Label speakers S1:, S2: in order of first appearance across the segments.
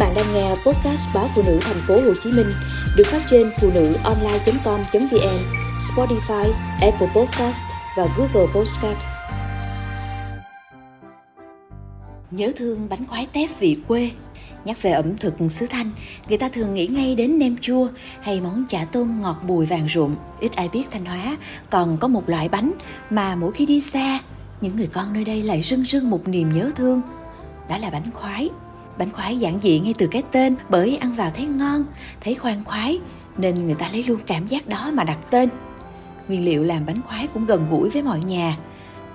S1: bạn đang nghe podcast báo phụ nữ thành phố Hồ Chí Minh được phát trên phụ nữ online.com.vn, Spotify, Apple Podcast và Google Podcast. Nhớ thương bánh khoái tép vị quê Nhắc về ẩm thực xứ Thanh, người ta thường nghĩ ngay đến nem chua hay món chả tôm ngọt bùi vàng rụm. Ít ai biết Thanh Hóa còn có một loại bánh mà mỗi khi đi xa, những người con nơi đây lại rưng rưng một niềm nhớ thương. Đó là bánh khoái. Bánh khoái giản dị ngay từ cái tên bởi ăn vào thấy ngon, thấy khoan khoái nên người ta lấy luôn cảm giác đó mà đặt tên. Nguyên liệu làm bánh khoái cũng gần gũi với mọi nhà,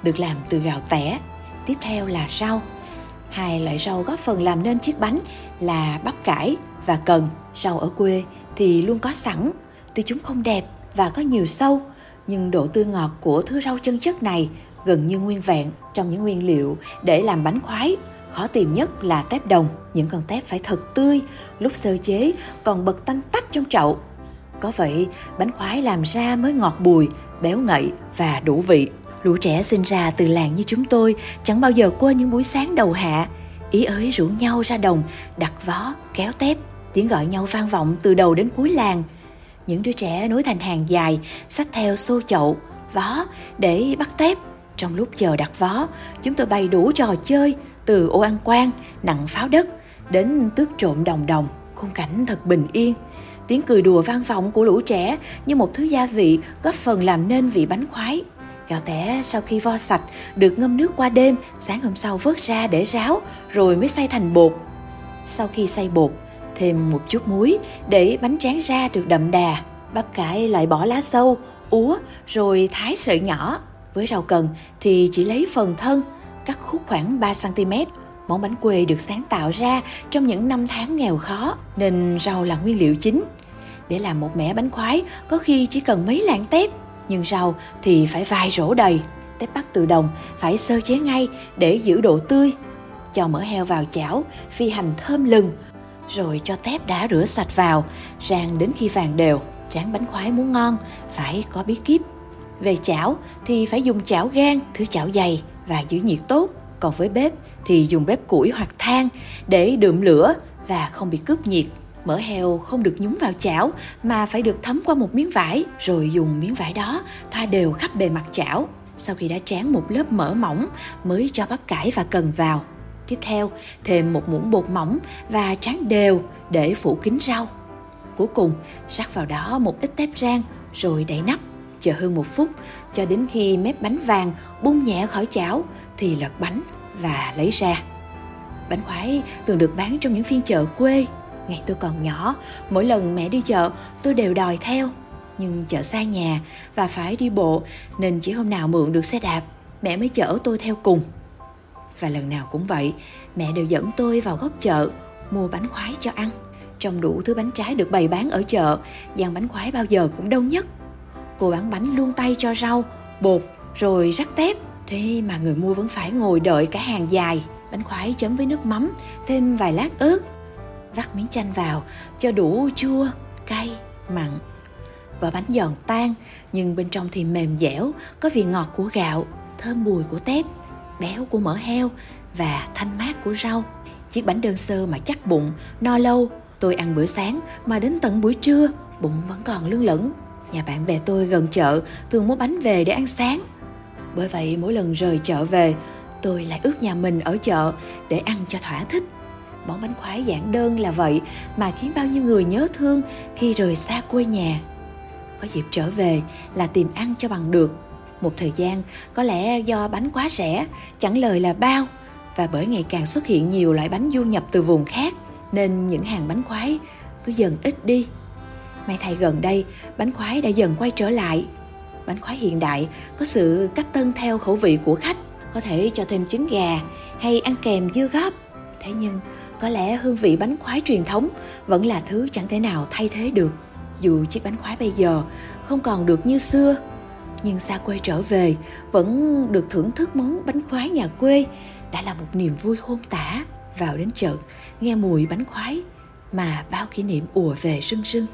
S1: được làm từ gạo tẻ, tiếp theo là rau. Hai loại rau góp phần làm nên chiếc bánh là bắp cải và cần. Rau ở quê thì luôn có sẵn, tuy chúng không đẹp và có nhiều sâu, nhưng độ tươi ngọt của thứ rau chân chất này gần như nguyên vẹn trong những nguyên liệu để làm bánh khoái Khó tìm nhất là tép đồng, những con tép phải thật tươi, lúc sơ chế còn bật tanh tách trong chậu. Có vậy, bánh khoái làm ra mới ngọt bùi, béo ngậy và đủ vị. Lũ trẻ sinh ra từ làng như chúng tôi chẳng bao giờ quên những buổi sáng đầu hạ, ý ới rủ nhau ra đồng, đặt vó, kéo tép, tiếng gọi nhau vang vọng từ đầu đến cuối làng. Những đứa trẻ nối thành hàng dài, xách theo xô chậu, vó để bắt tép. Trong lúc chờ đặt vó, chúng tôi bày đủ trò chơi, từ ô ăn quan nặng pháo đất, đến tước trộm đồng đồng, khung cảnh thật bình yên. Tiếng cười đùa vang vọng của lũ trẻ như một thứ gia vị góp phần làm nên vị bánh khoái. Gạo tẻ sau khi vo sạch, được ngâm nước qua đêm, sáng hôm sau vớt ra để ráo, rồi mới xay thành bột. Sau khi xay bột, thêm một chút muối để bánh tráng ra được đậm đà. Bắp cải lại bỏ lá sâu, úa, rồi thái sợi nhỏ. Với rau cần thì chỉ lấy phần thân cắt khúc khoảng 3cm. Món bánh quê được sáng tạo ra trong những năm tháng nghèo khó nên rau là nguyên liệu chính. Để làm một mẻ bánh khoái có khi chỉ cần mấy lạng tép, nhưng rau thì phải vài rổ đầy. Tép bắt từ đồng phải sơ chế ngay để giữ độ tươi. Cho mỡ heo vào chảo, phi hành thơm lừng, rồi cho tép đã rửa sạch vào, rang đến khi vàng đều. Tráng bánh khoái muốn ngon phải có bí kíp. Về chảo thì phải dùng chảo gan, thứ chảo dày, và giữ nhiệt tốt. Còn với bếp thì dùng bếp củi hoặc than để đượm lửa và không bị cướp nhiệt. Mỡ heo không được nhúng vào chảo mà phải được thấm qua một miếng vải rồi dùng miếng vải đó thoa đều khắp bề mặt chảo. Sau khi đã tráng một lớp mỡ mỏng mới cho bắp cải và cần vào. Tiếp theo, thêm một muỗng bột mỏng và tráng đều để phủ kín rau. Cuối cùng, rắc vào đó một ít tép rang rồi đậy nắp chờ hơn một phút cho đến khi mép bánh vàng bung nhẹ khỏi chảo thì lật bánh và lấy ra. Bánh khoái thường được bán trong những phiên chợ quê. Ngày tôi còn nhỏ, mỗi lần mẹ đi chợ tôi đều đòi theo. Nhưng chợ xa nhà và phải đi bộ nên chỉ hôm nào mượn được xe đạp, mẹ mới chở tôi theo cùng. Và lần nào cũng vậy, mẹ đều dẫn tôi vào góc chợ mua bánh khoái cho ăn. Trong đủ thứ bánh trái được bày bán ở chợ, dàn bánh khoái bao giờ cũng đông nhất cô bán bánh luôn tay cho rau, bột, rồi rắc tép. Thế mà người mua vẫn phải ngồi đợi cả hàng dài. Bánh khoái chấm với nước mắm, thêm vài lát ớt. Vắt miếng chanh vào, cho đủ chua, cay, mặn. Vỏ bánh giòn tan, nhưng bên trong thì mềm dẻo, có vị ngọt của gạo, thơm bùi của tép, béo của mỡ heo và thanh mát của rau. Chiếc bánh đơn sơ mà chắc bụng, no lâu. Tôi ăn bữa sáng mà đến tận buổi trưa, bụng vẫn còn lưng lửng Nhà bạn bè tôi gần chợ thường mua bánh về để ăn sáng. Bởi vậy mỗi lần rời chợ về, tôi lại ước nhà mình ở chợ để ăn cho thỏa thích. Món bánh khoái giản đơn là vậy mà khiến bao nhiêu người nhớ thương khi rời xa quê nhà. Có dịp trở về là tìm ăn cho bằng được. Một thời gian có lẽ do bánh quá rẻ, chẳng lời là bao và bởi ngày càng xuất hiện nhiều loại bánh du nhập từ vùng khác nên những hàng bánh khoái cứ dần ít đi May thay gần đây, bánh khoái đã dần quay trở lại. Bánh khoái hiện đại có sự cách tân theo khẩu vị của khách, có thể cho thêm trứng gà hay ăn kèm dưa góp. Thế nhưng, có lẽ hương vị bánh khoái truyền thống vẫn là thứ chẳng thể nào thay thế được. Dù chiếc bánh khoái bây giờ không còn được như xưa, nhưng xa quê trở về vẫn được thưởng thức món bánh khoái nhà quê đã là một niềm vui khôn tả vào đến chợ nghe mùi bánh khoái mà bao kỷ niệm ùa về rưng rưng